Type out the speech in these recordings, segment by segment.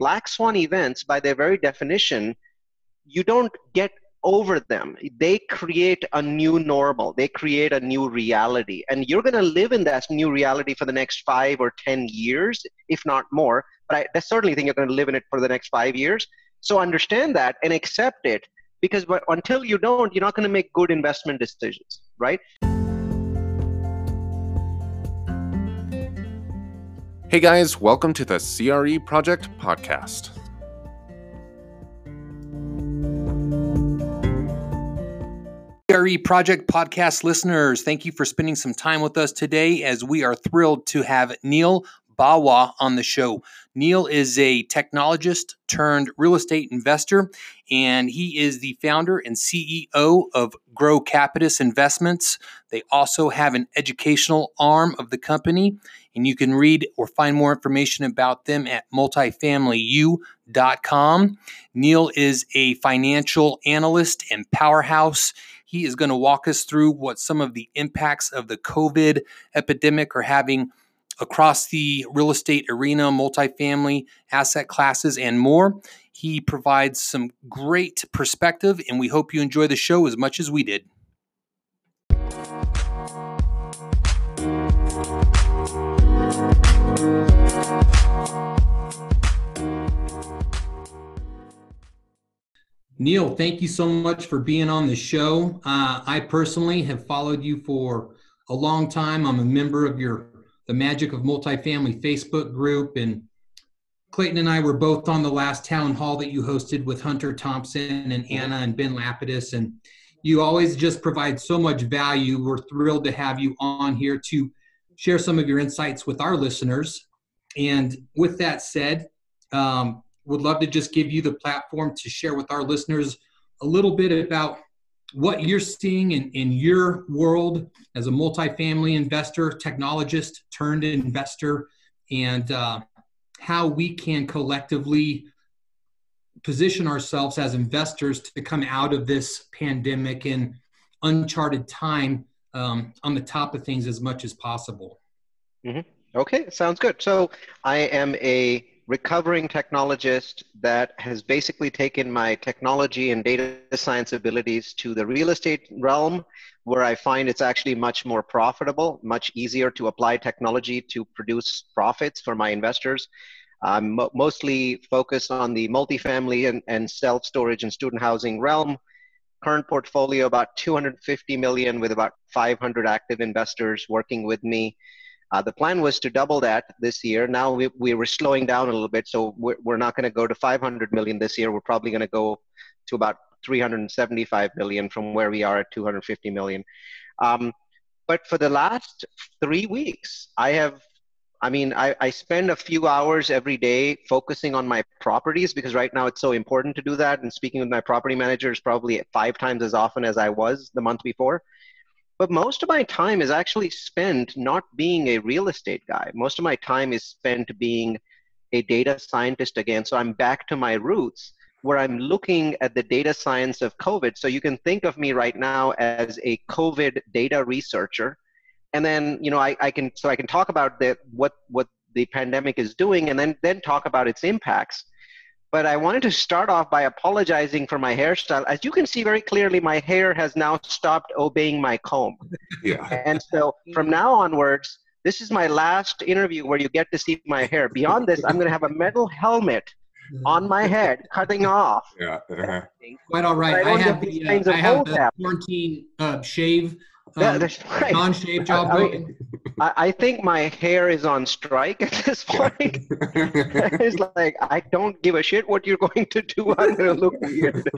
black swan events, by their very definition, you don't get over them. They create a new normal. They create a new reality. And you're going to live in that new reality for the next five or 10 years, if not more. But I certainly think you're going to live in it for the next five years. So understand that and accept it because until you don't, you're not going to make good investment decisions, right? Hey guys, welcome to the CRE Project Podcast. CRE Project Podcast listeners, thank you for spending some time with us today as we are thrilled to have Neal Bawa on the show. Neal is a technologist turned real estate investor, and he is the founder and CEO of Grocapitus Investments. They also have an educational arm of the company, and you can read or find more information about them at multifamilyu.com. Neal is a financial analyst and powerhouse. He is going to walk us through what some of the impacts of the COVID epidemic are having across the real estate arena, multifamily asset classes, and more. He provides some great perspective, and we hope you enjoy the show as much as we did. Neal, thank you so much for being on the show. Uh, I personally have followed you for a long time. I'm a member of your the Magic of Multifamily Facebook group. And Clayton and I were both on the last town hall that you hosted with Hunter Thompson and Anna and Ben Lapidus. And you always just provide so much value. We're thrilled to have you on here to share some of your insights with our listeners. And with that said, um, would love to just give you the platform to share with our listeners a little bit about what you're seeing in, in your world as a multifamily investor, technologist turned investor, and uh, how we can collectively position ourselves as investors to come out of this pandemic and uncharted time um, on the top of things as much as possible. Mm-hmm. Okay, sounds good. So I am a recovering technologist that has basically taken my technology and data science abilities to the real estate realm, where I find it's actually much more profitable, much easier to apply technology to produce profits for my investors. I'm mo- mostly focused on the multifamily and, and self storage and student housing realm. Current portfolio about 250 million with about 500 active investors working with me. Uh, the plan was to double that this year. Now we, we were slowing down a little bit, so we're, we're not going to go to 500 million this year. We're probably going to go to about 375 million from where we are at 250 million. Um, but for the last three weeks, I have, I mean, I, I spend a few hours every day focusing on my properties because right now it's so important to do that. And speaking with my property managers probably five times as often as I was the month before. But most of my time is actually spent not being a real estate guy. Most of my time is spent being a data scientist again. So I'm back to my roots where I'm looking at the data science of COVID. So you can think of me right now as a COVID data researcher. And then, you know, I, I can so I can talk about the what what the pandemic is doing and then then talk about its impacts but I wanted to start off by apologizing for my hairstyle. As you can see very clearly, my hair has now stopped obeying my comb. Yeah. And so from now onwards, this is my last interview where you get to see my hair. Beyond this, I'm going to have a metal helmet on my head, cutting off. Yeah. Uh-huh. Quite all right. I, I have the, uh, I have the quarantine uh, shave yeah, um, that's right. Non-shave job. I, I, think my hair is on strike at this point. it's like I don't give a shit what you're going to do. I'm going to look weird.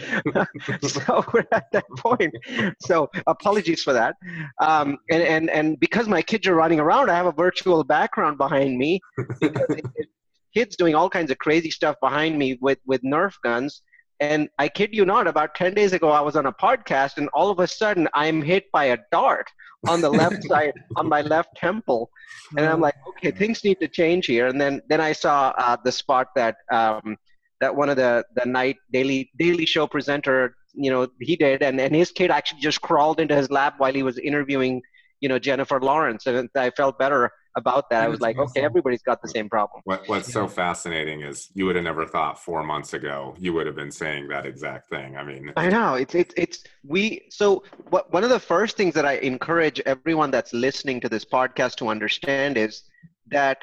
so we're at that point. So apologies for that. Um, and and and because my kids are running around, I have a virtual background behind me. Because it, it, kids doing all kinds of crazy stuff behind me with with Nerf guns and I kid you not, about 10 days ago, I was on a podcast, and all of a sudden, I'm hit by a dart on the left side, on my left temple. And I'm like, okay, things need to change here. And then, then I saw uh, the spot that um, that one of the the night daily daily show presenter, you know, he did, and and his kid actually just crawled into his lap while he was interviewing, you know, Jennifer Lawrence, and I felt better about that. I was like, okay, everybody's got the same problem. What, what's yeah. so fascinating is you would have never thought four months ago you would have been saying that exact thing. I mean, I know it's it's it's we. So what, one of the first things that I encourage everyone that's listening to this podcast to understand is that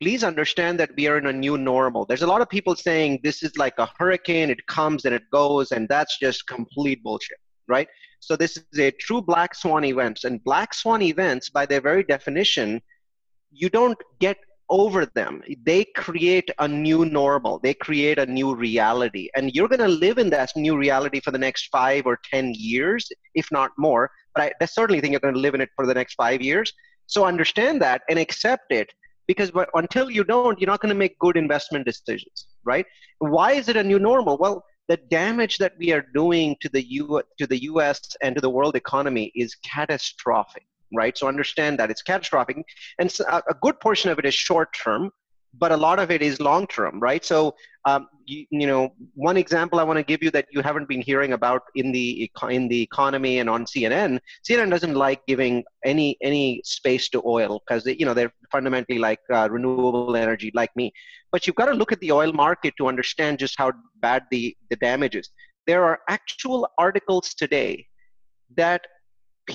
please understand that we are in a new normal. There's a lot of people saying this is like a hurricane, it comes and it goes, and that's just complete bullshit, right? So this is a true black swan events. And black swan events, by their very definition, you don't get over them. They create a new normal. They create a new reality. And you're going to live in that new reality for the next five or 10 years, if not more. But I, I certainly think you're going to live in it for the next five years. So understand that and accept it because until you don't you're not going to make good investment decisions right why is it a new normal well the damage that we are doing to the U to the US and to the world economy is catastrophic right? So understand that it's catastrophic. And a good portion of it is short term but a lot of it is long term right? So um, you, you, know one example i want to give you that you haven't been hearing about in the in the economy and on cnn cnn doesn't like giving any any space to oil because you know they're fundamentally like uh, renewable energy like me. But you've got to look at the oil market to understand just how bad the the damage is. There are actual articles today that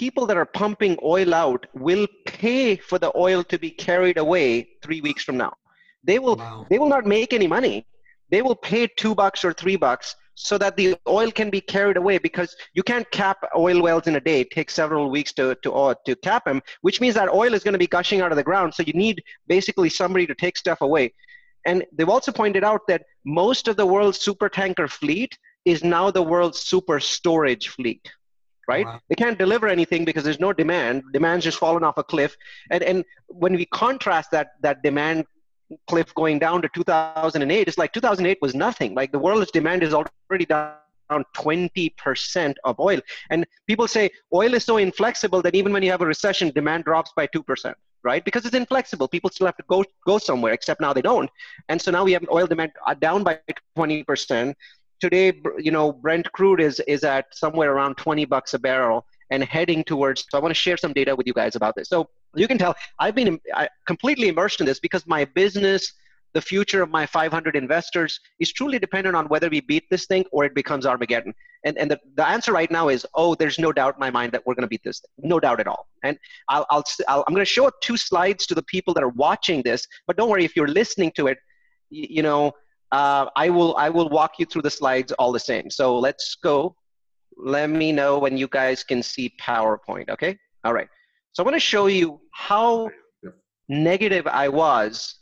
people that are pumping oil out will pay for the oil to be carried away three weeks from now they will wow. they will not make any money. They will pay two bucks or three bucks so that the oil can be carried away because you can't cap oil wells in a day. It takes several weeks to to uh, to cap them, which means that oil is going to be gushing out of the ground. So you need basically somebody to take stuff away. And they've also pointed out that most of the world's super tanker fleet is now the world's super storage fleet right? Wow. They can't deliver anything because there's no demand. Demand's just fallen off a cliff. And and when we contrast that that demand cliff going down to 2008 it's like 2008 was nothing like the world's demand is already down 20% of oil and people say oil is so inflexible that even when you have a recession demand drops by 2% right because it's inflexible people still have to go go somewhere except now they don't and so now we have oil demand down by 20% today you know brent crude is is at somewhere around 20 bucks a barrel and heading towards. So I want to share some data with you guys about this. So you can tell I've been completely immersed in this because my business, the future of my 500 investors is truly dependent on whether we beat this thing or it becomes Armageddon. And, and the, the answer right now is, oh, there's no doubt in my mind that we're going to beat this thing. No doubt at all. And I'll, I'll, I'll I'm going to show two slides to the people that are watching this, but don't worry, if you're listening to it, you, you know, uh, I will I will walk you through the slides all the same. So let's go let me know when you guys can see PowerPoint, okay? All right. So I want to show you how negative I was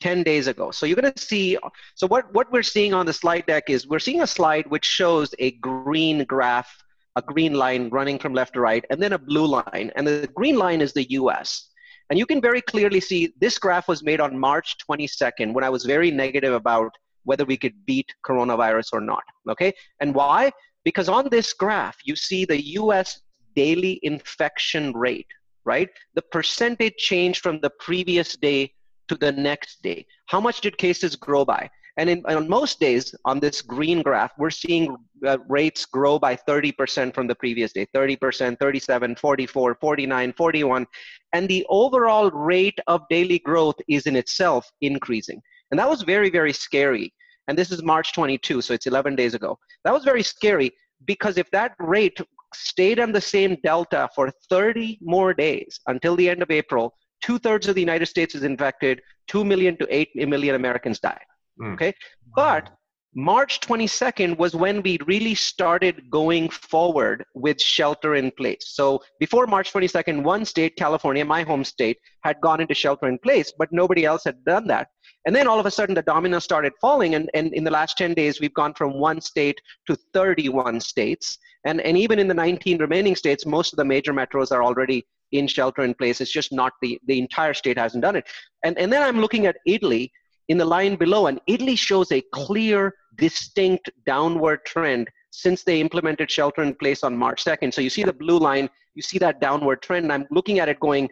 10 days ago. So you're going to see, so what, what we're seeing on the slide deck is we're seeing a slide which shows a green graph, a green line running from left to right, and then a blue line. And the green line is the US. And you can very clearly see this graph was made on March 22nd when I was very negative about whether we could beat coronavirus or not. Okay. And why? Because on this graph, you see the US daily infection rate, right? The percentage change from the previous day to the next day. How much did cases grow by? And in, on most days on this green graph, we're seeing uh, rates grow by 30% from the previous day 30%, 37, 44, 49, 41. And the overall rate of daily growth is in itself increasing. And that was very, very scary and this is March 22, so it's 11 days ago. That was very scary because if that rate stayed on the same delta for 30 more days until the end of April, two thirds of the United States is infected, 2 million to 8 million Americans died. Mm. Okay? But March 22nd was when we really started going forward with shelter in place. So before March 22nd, one state, California, my home state, had gone into shelter in place, but nobody else had done that. And then all of a sudden, the dominoes started falling. And, and in the last 10 days, we've gone from one state to 31 states. And, and even in the 19 remaining states, most of the major metros are already in shelter in place. It's just not the, the entire state hasn't done it. And, and then I'm looking at Italy in the line below, and Italy shows a clear distinct downward trend since they implemented shelter in place on March 2nd. So you see the blue line, you see that downward trend. And I'm looking at it going,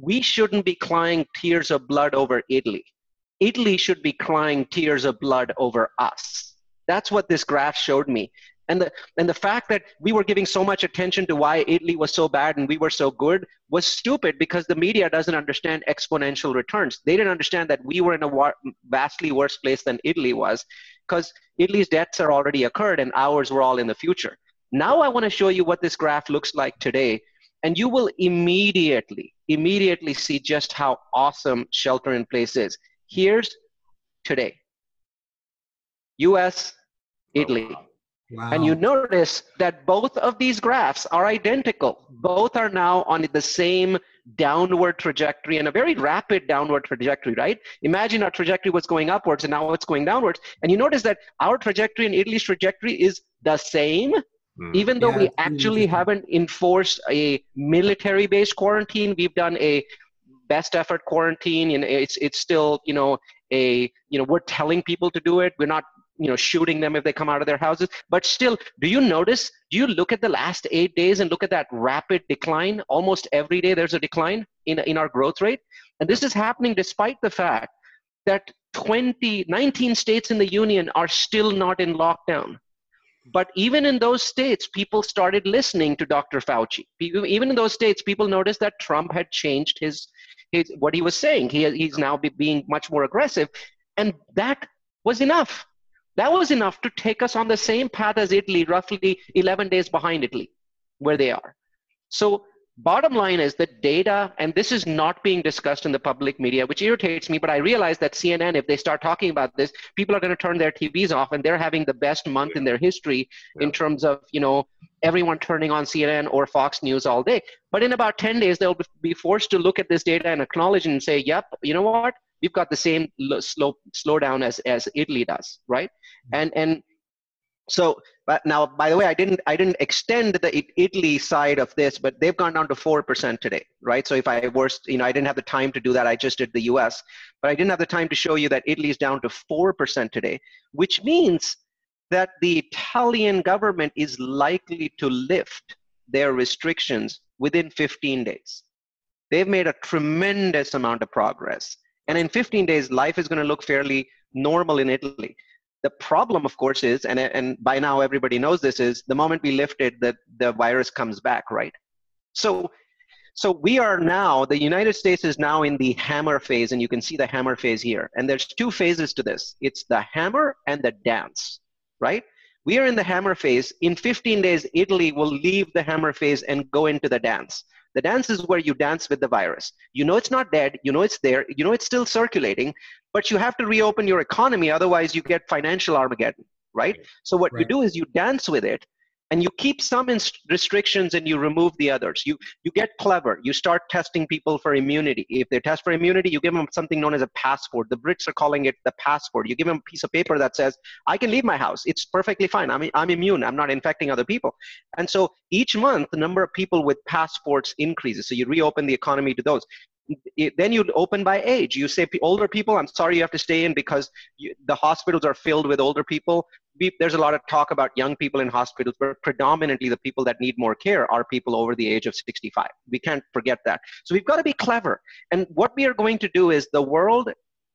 we shouldn't be crying tears of blood over Italy. Italy should be crying tears of blood over us. That's what this graph showed me. And the, and the fact that we were giving so much attention to why Italy was so bad and we were so good was stupid because the media doesn't understand exponential returns. They didn't understand that we were in a vastly worse place than Italy was because Italy's debts are already occurred and ours were all in the future. Now I want to show you what this graph looks like today. And you will immediately, immediately see just how awesome shelter in place is. Here's today. US, Italy. Oh, wow. And you notice that both of these graphs are identical. Both are now on the same downward trajectory and a very rapid downward trajectory, right? Imagine our trajectory was going upwards and now it's going downwards. And you notice that our trajectory and Italy's trajectory is the same, mm. even though yeah, we actually haven't enforced a military based quarantine. We've done a best effort quarantine and it's it's still you know a you know we're telling people to do it we're not you know shooting them if they come out of their houses. But still do you notice do you look at the last eight days and look at that rapid decline? Almost every day there's a decline in, in our growth rate. And this is happening despite the fact that 20 19 states in the union are still not in lockdown. But even in those states people started listening to dr fauci. Even in those states people noticed that trump had changed his, his what he was saying. He, he's now be, being much more aggressive. And that was enough that was enough to take us on the same path as Italy, roughly 11 days behind Italy, where they are. So, bottom line is that data, and this is not being discussed in the public media, which irritates me, but I realize that CNN, if they start talking about this, people are going to turn their TVs off, and they're having the best month in their history yeah. in terms of, you know, everyone turning on CNN or Fox News all day. But in about 10 days, they'll be forced to look at this data and acknowledge and say, yep, you know what? We've got the same slow slowdown as as Italy does, right? Mm-hmm. And and so, but now, by the way, I didn't I didn't extend the Italy side of this, but they've gone down to four percent today, right? So if I was, you know, I didn't have the time to do that. I just did the U.S., but I didn't have the time to show you that Italy is down to four percent today, which means that the Italian government is likely to lift their restrictions within 15 days. They've made a tremendous amount of progress. And in 15 days, life is going to look fairly normal in Italy. The problem, of course, is, and, and by now everybody knows this, is the moment we lift it, that the virus comes back, right? So, so we are now, the United States is now in the hammer phase, and you can see the hammer phase here. And there's two phases to this. It's the hammer and the dance, right? We are in the hammer phase. In 15 days, Italy will leave the hammer phase and go into the dance. The dance is where you dance with the virus. You know it's not dead, you know it's there, you know it's still circulating, but you have to reopen your economy, otherwise, you get financial Armageddon, right? So, what right. you do is you dance with it and you keep some restrictions and you remove the others. You you get clever. You start testing people for immunity. If they test for immunity you give them something known as a passport. The brits are calling it the passport. You give them a piece of paper that says i can leave my house. It's perfectly fine. I'm, I'm immune. I'm not infecting other people. And so each month the number of people with passports increases. So you reopen the economy to those it, then you open by age. You say older people, I'm sorry you have to stay in because you, the hospitals are filled with older people. We, there's a lot of talk about young people in hospitals, but predominantly the people that need more care are people over the age of 65. We can't forget that. So we've got to be clever. And what we are going to do is the world,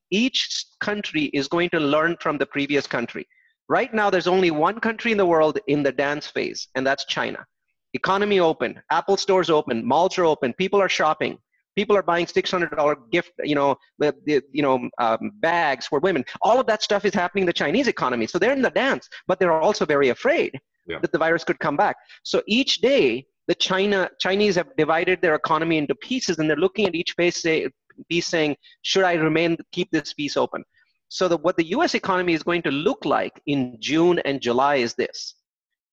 each country is going to learn from the previous country. Right now, there's only one country in the world in the dance phase, and that's China. Economy open, Apple stores open, malls are open, people are shopping people are buying $600 gift you know you know um, bags for women. All of that stuff is happening in the chinese economy. So they're in the dance but they're also very afraid yeah. that the virus could come back. So each day the china chinese have divided their economy into pieces and they're looking at each piece, say, piece saying should i remain keep this piece open? So the, what the us economy is going to look like in june and july is this.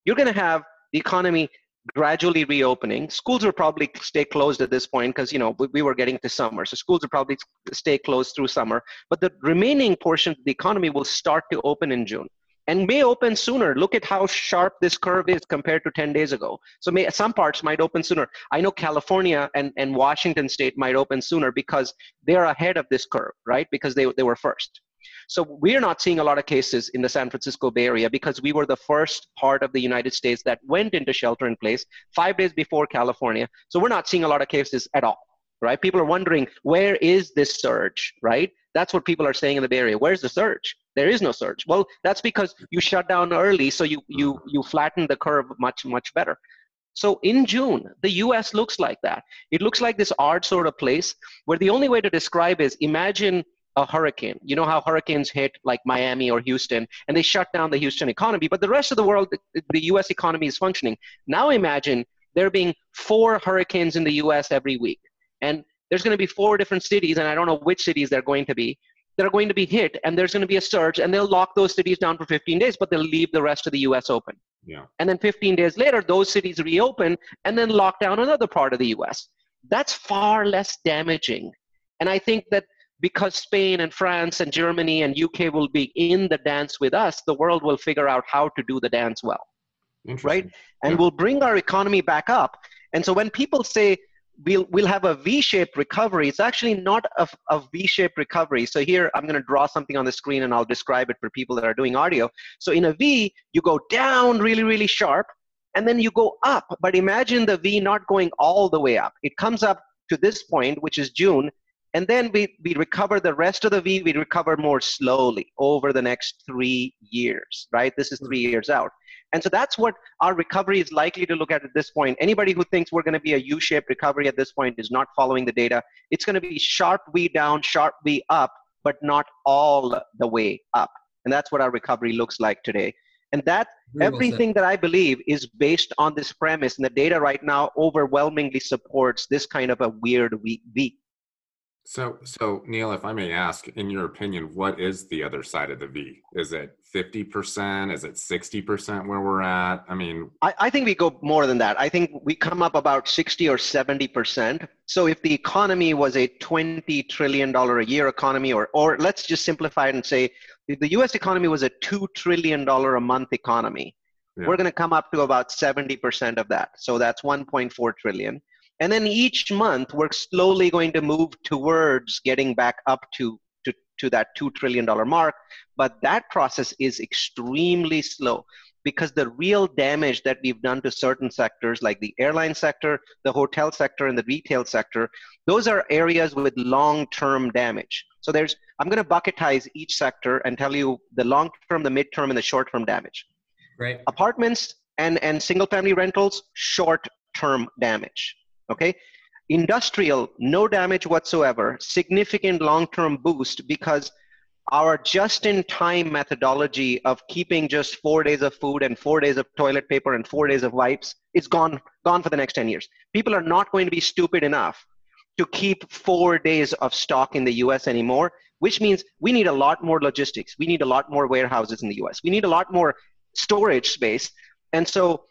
You're going to have the economy gradually reopening. Schools will probably stay closed at this point because you know we, we, were getting to summer, so schools will probably stay closed through summer. But the remaining portion of the economy will start to open in June and may open sooner. Look at how sharp this curve is compared to 10 days ago. So may, some parts might open sooner. I know California and, and Washington state might open sooner because they're ahead of this curve, right? Because they, they were first. So we're not seeing a lot of cases in the San Francisco Bay Area because we were the first part of the United States that went into shelter in place five days before California. So we're not seeing a lot of cases at all. right? People are wondering, where is this surge, right? That's what people are saying in the Bay Area. Where's the surge? There is no surge. Well, that's because you shut down early, so you you you flatten the curve much much better. So in June, the US looks like that. It looks like this odd sort of place where the only way to describe is imagine a hurricane. You know how hurricanes hit like Miami or Houston and they shut down the Houston economy, but the rest of the world, the US economy is functioning. Now imagine there being four hurricanes in the US every week. And there's going to be four different cities, and I don't know which cities they're going to be, that are going to be hit, and there's going to be a surge, and they'll lock those cities down for 15 days, but they'll leave the rest of the US open. Yeah. And then 15 days later, those cities reopen and then lock down another part of the US. That's far less damaging. And I think that because Spain and France and Germany and UK will be in the dance with us, the world will figure out how to do the dance well. Right? And yeah. we'll bring our economy back up. And so when people say, we'll we'll have a V-shaped recovery. It's actually not a, a V-shaped recovery. So here I'm going to draw something on the screen and I'll describe it for people that are doing audio. So in a V, you go down really really sharp, and then you go up. But imagine the V not going all the way up. It comes up to this point, which is June, and then we, we recover the rest of the V, we recover more slowly over the next three years, right? This is mm-hmm. three years out. And so that's what our recovery is likely to look at at this point. Anybody who thinks we're going to be a U-shaped recovery at this point is not following the data. It's going to be sharp V down, sharp V up, but not all the way up. And that's what our recovery looks like today. And that everything that I believe is based on this premise, and the data right now overwhelmingly supports this kind of a weird V. v. So, so Neal, if I may ask, in your opinion, what is the other side of the V? Is it 50%? Is it 60% where we're at? I mean, I, I, think we go more than that. I think we come up about 60 or 70%. So if the economy was a $20 trillion a year economy, or, or let's just simplify it and say the US economy was a $2 trillion a month economy, yeah. we're going to come up to about 70% of that. So that's 1.4 trillion. And then each month, we're slowly going to move towards getting back up to, to, to that $2 trillion mark. But that process is extremely slow because the real damage that we've done to certain sectors, like the airline sector, the hotel sector, and the retail sector, those are areas with long term damage. So there's, I'm going to bucketize each sector and tell you the long term, the mid term, and the short term damage. Right. Apartments and, and single family rentals, short term damage. Okay. Industrial, no damage whatsoever. Significant long-term boost because our just-in-time methodology of keeping just four days of food and four days of toilet paper and four days of wipes is gone gone for the next 10 years. People are not going to be stupid enough to keep four days of stock in the US anymore, which means we need a lot more logistics. We need a lot more warehouses in the US. We need a lot more storage space. And so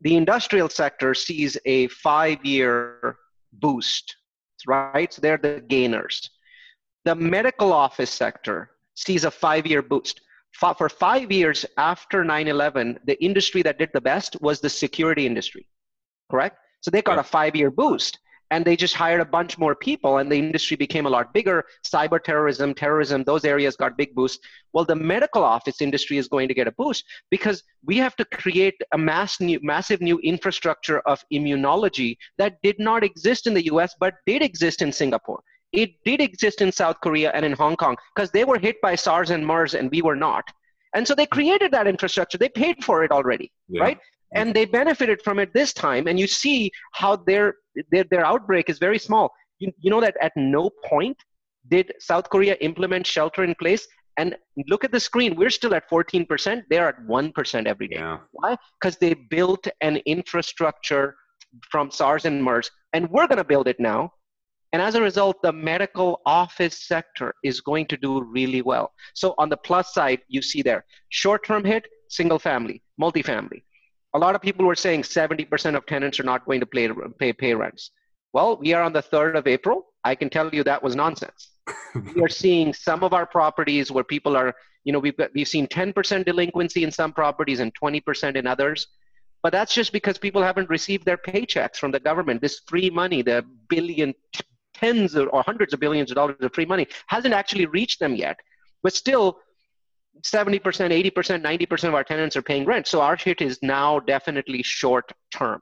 the industrial sector sees a five year boost, right? So they're the gainers. The medical office sector sees a five year boost. For five years after 9 11, the industry that did the best was the security industry, correct? So they got a five year boost and they just hired a bunch more people and the industry became a lot bigger. Cyber terrorism terrorism those areas got big boosts well the medical office industry is going to get a boost because we have to create a mass new, massive new infrastructure of immunology that did not exist in the us but did exist in singapore. It did exist in south korea and in hong kong because they were hit by sars and mers and we were not. And so they created that infrastructure. They paid for it already yeah. right and they benefited from it this time. And you see how their their, their outbreak is very small. You, you know that at no point did south korea implement shelter in place. And look at the screen. We're still at 14% they're at 1% every day. Yeah. why? Because they built an infrastructure from sars and mers. And we're going to build it now. And as a result, the medical office sector is going to do really well. So on the plus side, you see there, short-term hit, single family, multifamily a lot of people were saying 70% of tenants are not going to pay, pay, pay rents. Well, we are on the 3rd of April. I can tell you that was nonsense. we are seeing some of our properties where people are, you know, we've, got, we've seen 10% delinquency in some properties and 20% in others. But that's just because people haven't received their paychecks from the government. This free money, the billion, tens or hundreds of billions of dollars of free money, hasn't actually reached them yet. But still, 70%, 80%, 90% of our tenants are paying rent. So our hit is now definitely short term.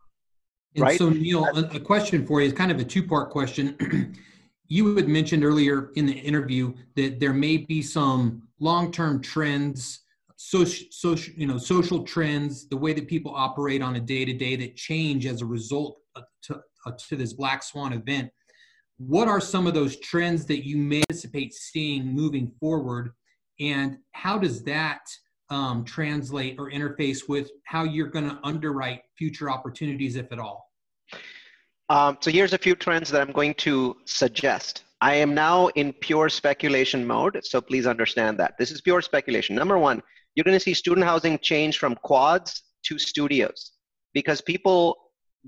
And right? so, Neal, a, a question for you is kind of a two part question. you had mentioned earlier in the interview that there may be some long term trends. Social, social, you know, social trends, the way that people operate on a day to day that change as a result to, to this black swan event. What are some of those trends that you may anticipate seeing moving forward, and how does that um, translate or interface with how you're going to underwrite future opportunities, if at all? Um, so here's a few trends that I'm going to suggest. I am now in pure speculation mode, so please understand that. This is pure speculation. Number one, you're going to see student housing change from quads to studios because people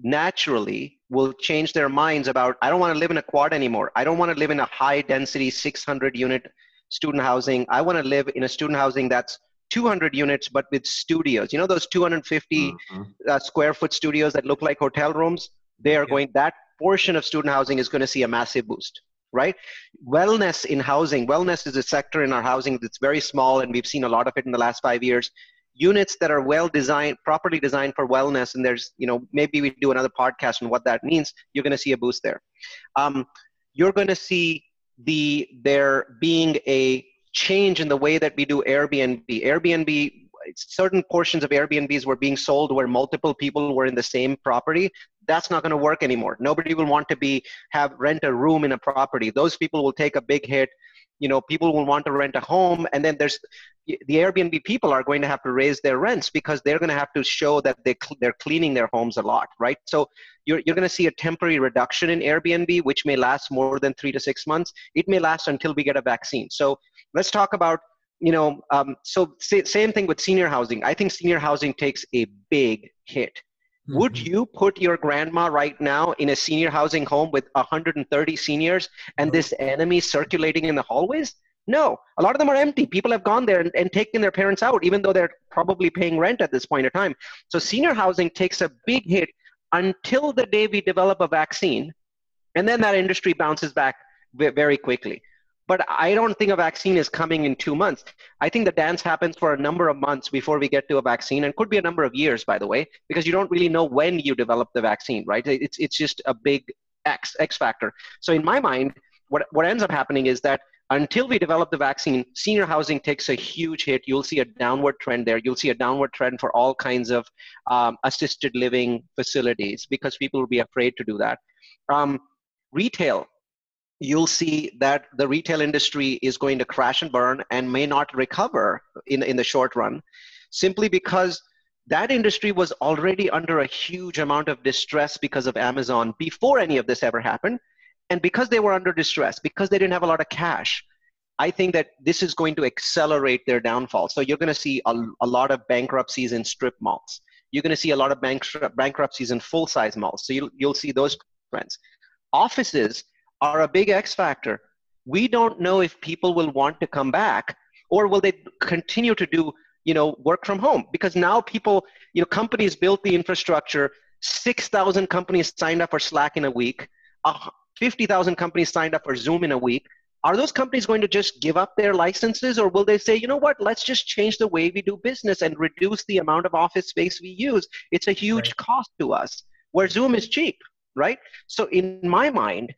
naturally will change their minds about, I don't want to live in a quad anymore. I don't want to live in a high density 600 unit student housing. I want to live in a student housing that's 200 units but with studios you know those 250 mm-hmm. uh, square foot studios that look like hotel rooms they are yeah. going that portion of student housing is going to see a massive boost right wellness in housing wellness is a sector in our housing that's very small and we've seen a lot of it in the last five years units that are well designed properly designed for wellness and there's you know maybe we do another podcast on what that means you're going to see a boost there um, you're going to see the there being a change in the way that we do Airbnb. Airbnb, certain portions of Airbnbs were being sold where multiple people were in the same property. That's not going to work anymore. Nobody will want to be have rent a room in a property. Those people will take a big hit you know people will want to rent a home and then there's the airbnb people are going to have to raise their rents because they're going to have to show that they, they're cleaning their homes a lot right? So you're, you're going to see a temporary reduction in airbnb which may last more than three to six months. It may last until we get a vaccine. So let's talk about you know um, so same thing with senior housing. I think senior housing takes a big hit Mm-hmm. Would you put your grandma right now in a senior housing home with 130 seniors and this enemy circulating in the hallways? No, a lot of them are empty. People have gone there and, and taken their parents out, even though they're probably paying rent at this point in time. So senior housing takes a big hit until the day we develop a vaccine, and then that industry bounces back very quickly. But I don't think a vaccine is coming in two months. I think the dance happens for a number of months before we get to a vaccine, and could be a number of years, by the way, because you don't really know when you develop the vaccine, right? It's it's just a big X X factor. So in my mind, what what ends up happening is that until we develop the vaccine, senior housing takes a huge hit. You'll see a downward trend there. You'll see a downward trend for all kinds of um, assisted living facilities because people will be afraid to do that. Um, retail you'll see that the retail industry is going to crash and burn and may not recover in, in the short run simply because that industry was already under a huge amount of distress because of Amazon before any of this ever happened. And because they were under distress, because they didn't have a lot of cash, I think that this is going to accelerate their downfall. So you're going to see a, a lot of bankruptcies in strip malls. You're going to see a lot of bankruptcies in full size malls. So you'll, you'll see those trends. Offices are a big X factor. We don't know if people will want to come back or will they continue to do you know work from home. Because now people you know companies built the infrastructure 6000 companies signed up for slack in a week uh, 50000 companies signed up for zoom in a week. Are those companies going to just give up their licenses or will they say you know what? Let's just change the way we do business and reduce the amount of office space we use. It's a huge right. cost to us where zoom is cheap right? So in my mind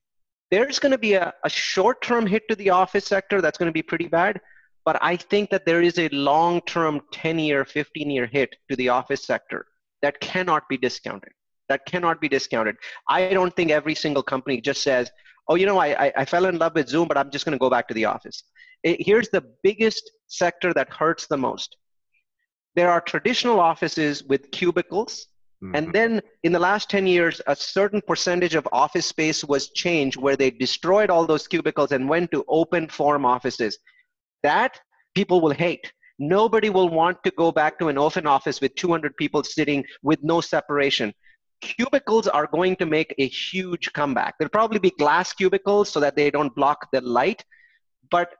there's going to be a, a short term hit to the office sector that's going to be pretty bad. But I think that there is a long term 10 year, 15 year hit to the office sector that cannot be discounted. That cannot be discounted. I don't think every single company just says, oh, you know, I, I, fell in love with Zoom, but I'm just going to go back to the office. It, here's the biggest sector that hurts the most. There are traditional offices with cubicles Mm-hmm. And then in the last 10 years, a certain percentage of office space was changed where they destroyed all those cubicles and went to open form offices. That people will hate. Nobody will want to go back to an open office with 200 people sitting with no separation. Cubicles are going to make a huge comeback. There'll probably be glass cubicles so that they don't block the light. But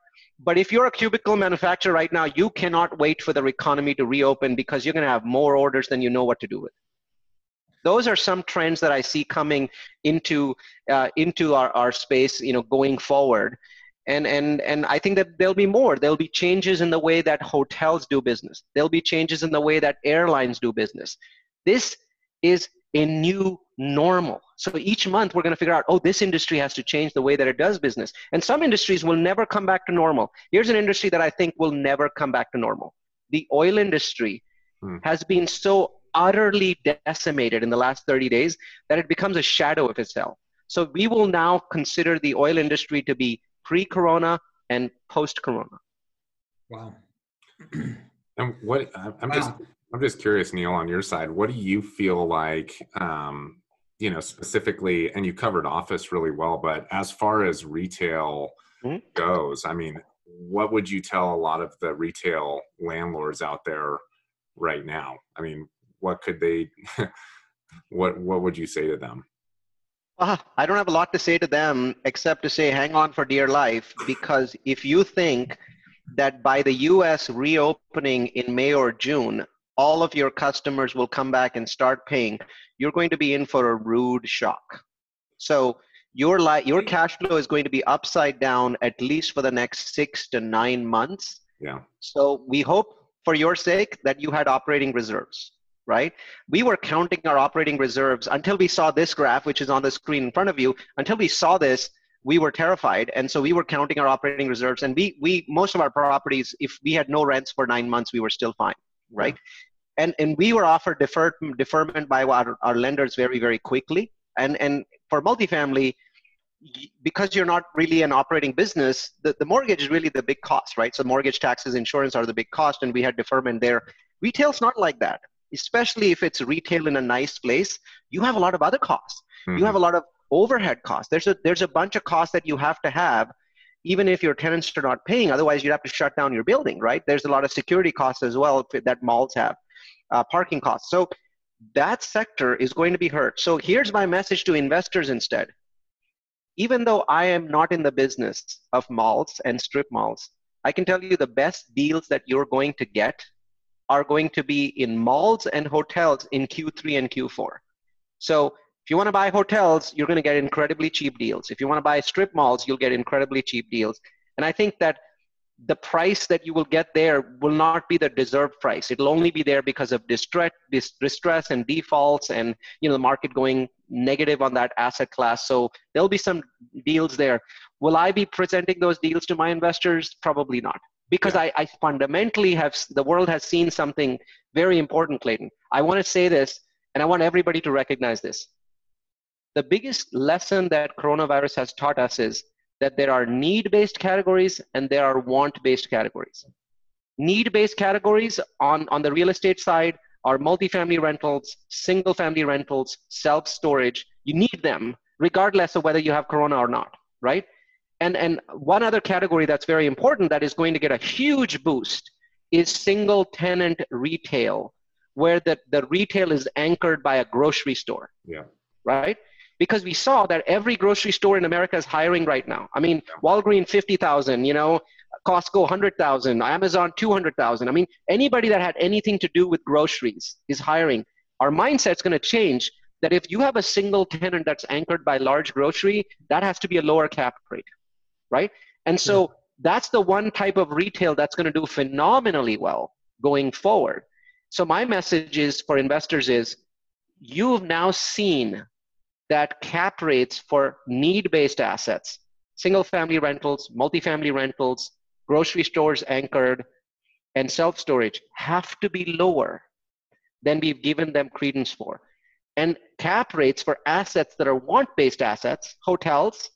but if you're a cubicle manufacturer right now, you cannot wait for the economy to reopen because you're going to have more orders than you know what to do with those are some trends that I see coming into uh, into our, our space, you know, going forward. And and and I think that there'll be more. There'll be changes in the way that hotels do business. There'll be changes in the way that airlines do business. This is a new normal. So each month we're going to figure out, oh, this industry has to change the way that it does business. And some industries will never come back to normal. Here's an industry that I think will never come back to normal. The oil industry hmm. has been so utterly decimated in the last 30 days that it becomes a shadow of itself. So we will now consider the oil industry to be pre-corona and post-corona. Wow. and what I'm wow. just I'm just curious, Neal, on your side, what do you feel like, um, you know, specifically, and you covered office really well, but as far as retail mm-hmm. goes, I mean, what would you tell a lot of the retail landlords out there right now? I mean, what could they, what, what would you say to them? Uh, I don't have a lot to say to them except to say hang on for dear life because if you think that by the US reopening in May or June, all of your customers will come back and start paying, you're going to be in for a rude shock. So your li- your cash flow is going to be upside down at least for the next six to nine months. Yeah. So we hope for your sake that you had operating reserves, right? We were counting our operating reserves until we saw this graph, which is on the screen in front of you. Until we saw this, we were terrified, and so we were counting our operating reserves. And we we most of our properties, if we had no rents for nine months, we were still fine right? And and we were offered deferred deferment by our, our lenders very very quickly. And and for multifamily, because you're not really an operating business, the, the mortgage is really the big cost, right? So mortgage taxes, insurance are the big cost, and we had deferment there. Retail's not like that, especially if it's retail in a nice place. You have a lot of other costs. Mm-hmm. You have a lot of overhead costs. There's a there's a bunch of costs that you have to have even if your tenants are not paying otherwise you'd have to shut down your building right there's a lot of security costs as well that malls have uh, parking costs so that sector is going to be hurt so here's my message to investors instead even though i am not in the business of malls and strip malls i can tell you the best deals that you're going to get are going to be in malls and hotels in q3 and q4 so if you want to buy hotels, you're going to get incredibly cheap deals. If you want to buy strip malls, you'll get incredibly cheap deals. And I think that the price that you will get there will not be the deserved price. It'll only be there because of distress, distress and defaults and you know the market going negative on that asset class. So there'll be some deals there. Will I be presenting those deals to my investors? Probably not. Because yeah. I, I fundamentally have the world has seen something very important, Clayton. I want to say this, and I want everybody to recognize this the biggest lesson that coronavirus has taught us is that there are need based categories and there are want based categories. Need based categories on, on the real estate side are multifamily rentals, single family rentals, self storage. You need them regardless of whether you have corona or not, right? And, and one other category that's very important that is going to get a huge boost is single tenant retail, where the, the retail is anchored by a grocery store. Yeah. Right? because we saw that every grocery store in America is hiring right now. I mean, Walgreens 50,000, you know, Costco 100,000, Amazon 200,000. I mean, anybody that had anything to do with groceries is hiring. Our mindset's going to change that if you have a single tenant that's anchored by large grocery, that has to be a lower cap rate, right? And so yeah. that's the one type of retail that's going to do phenomenally well going forward. So my message is for investors is you've now seen that cap rates for need-based assets, single-family rentals, multifamily rentals, grocery stores anchored, and self-storage have to be lower than we've given them credence for. And cap rates for assets that are want-based assets, hotels,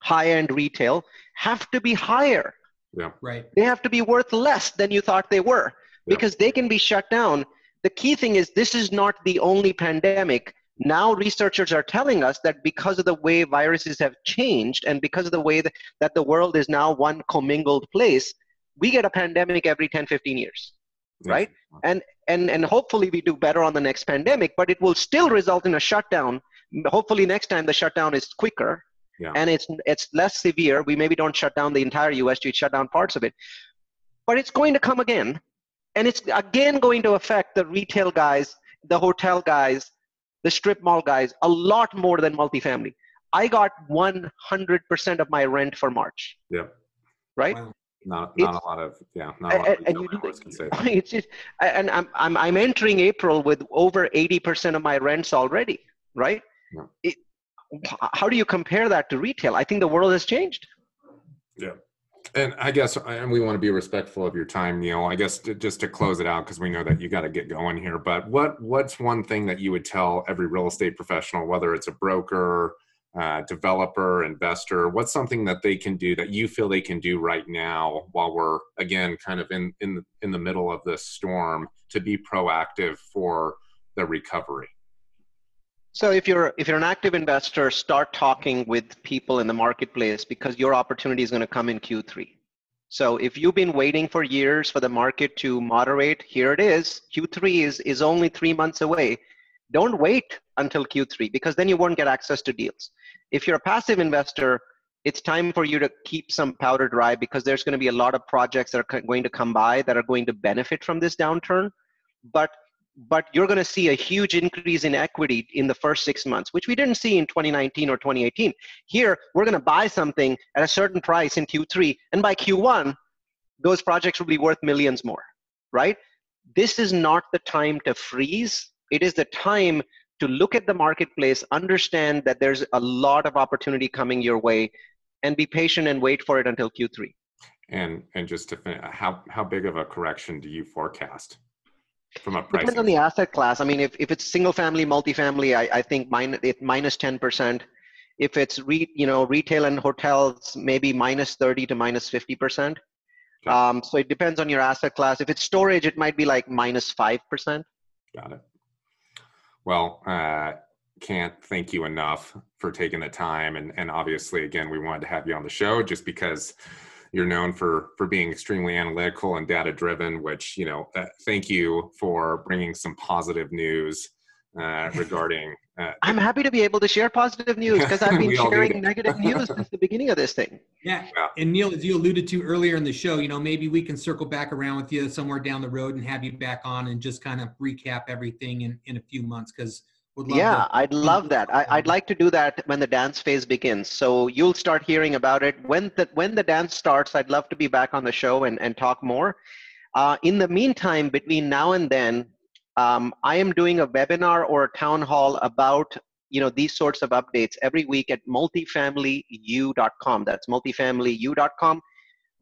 high-end retail, have to be higher. Yeah. Right. They have to be worth less than you thought they were because yeah. they can be shut down. The key thing is this is not the only pandemic now researchers are telling us that because of the way viruses have changed and because of the way that, that the world is now one commingled place we get a pandemic every 10 15 years right and and and hopefully we do better on the next pandemic but it will still result in a shutdown hopefully next time the shutdown is quicker yeah. and it's it's less severe we maybe don't shut down the entire us we shut down parts of it but it's going to come again and it's again going to affect the retail guys the hotel guys the strip mall guys a lot more than multifamily. I got 100% of my rent for March. Yeah. Right? Wow. not not a lot of yeah not a lot and, of and can say that. it's just and I'm, I'm i'm entering april with over 80% of my rents already right yeah. it, how do you compare that to retail i think the world has changed yeah and i guess and we want to be respectful of your time neal i guess to, just to close it out because we know that you got to get going here but what what's one thing that you would tell every real estate professional whether it's a broker uh, developer, investor? What's something that they can do that you feel they can do right now while we're again kind of in in in the middle of this storm to be proactive for the recovery? So if you're if you're an active investor, start talking with people in the marketplace because your opportunity is going to come in Q3. So if you've been waiting for years for the market to moderate, here it is. Q3 is is only 3 months away. Don't wait until Q3 because then you won't get access to deals. If you're a passive investor, it's time for you to keep some powder dry because there's going to be a lot of projects that are going to come by that are going to benefit from this downturn. But but you're going to see a huge increase in equity in the first six months, which we didn't see in 2019 or 2018. Here, we're going to buy something at a certain price in Q3, and by Q1, those projects will be worth millions more, right? This is not the time to freeze. It is the time to look at the marketplace, understand that there's a lot of opportunity coming your way, and be patient and wait for it until Q3. And and just to finish, how how big of a correction do you forecast from a price? Depends on the asset class. I mean, if, if it's single family, multifamily, I, I think minus it minus ten percent. If it's re, you know retail and hotels, maybe minus thirty to minus minus fifty percent. Okay. Um, so it depends on your asset class. If it's storage, it might be like minus five percent. Got it. Well, uh, can't thank you enough for taking the time, and and obviously, again, we wanted to have you on the show just because you're known for for being extremely analytical and data driven. Which you know, uh, thank you for bringing some positive news uh, regarding. Uh, I'm happy to be able to share positive news because I've been sharing negative news since the beginning of this thing. Yeah. yeah. And Neal, as you alluded to earlier in the show, you know, maybe we can circle back around with you somewhere down the road and have you back on and just kind of recap everything in, in a few months because yeah, I'd love that. I, would like to do that when the dance phase begins. So you'll start hearing about it when the when the dance starts. I'd love to be back on the show and, and talk more. Uh, in the meantime, between now and then, um, I am doing a webinar or a town hall about you know these sorts of updates every week at multifamilyu.com. That's multifamilyu.com.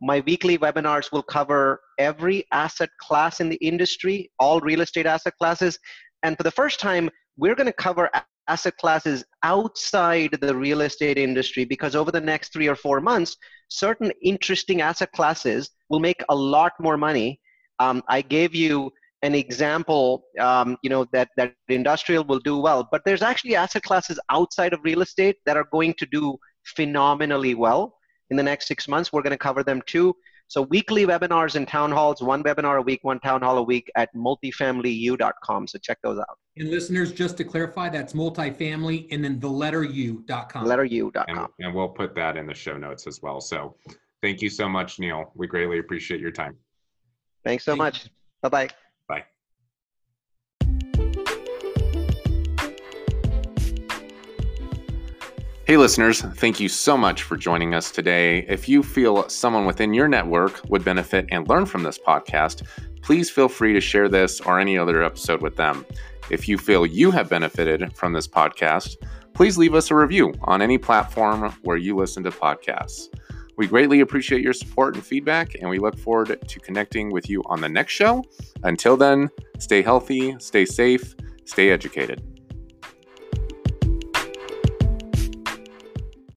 My weekly webinars will cover every asset class in the industry, all real estate asset classes. And for the first time, we're going to cover asset classes outside the real estate industry because over the next three or four months, certain interesting asset classes will make a lot more money. Um, I gave you an example, um, you know, that, that industrial will do well. But there's actually asset classes outside of real estate that are going to do phenomenally well in the next six months. We're going to cover them too. So weekly webinars and town halls, one webinar a week, one town hall a week at multifamilyu.com. So check those out. And listeners, just to clarify, that's multifamily and then the letter u.com. Letter u.com. And, and we'll put that in the show notes as well. So thank you so much, Neal. We greatly appreciate your time. Thanks so Thank much. Bye bye. Hey, listeners, thank you so much for joining us today. If you feel someone within your network would benefit and learn from this podcast, please feel free to share this or any other episode with them. If you feel you have benefited from this podcast, please leave us a review on any platform where you listen to podcasts. We greatly appreciate your support and feedback, and we look forward to connecting with you on the next show. Until then, stay healthy, stay safe, stay educated.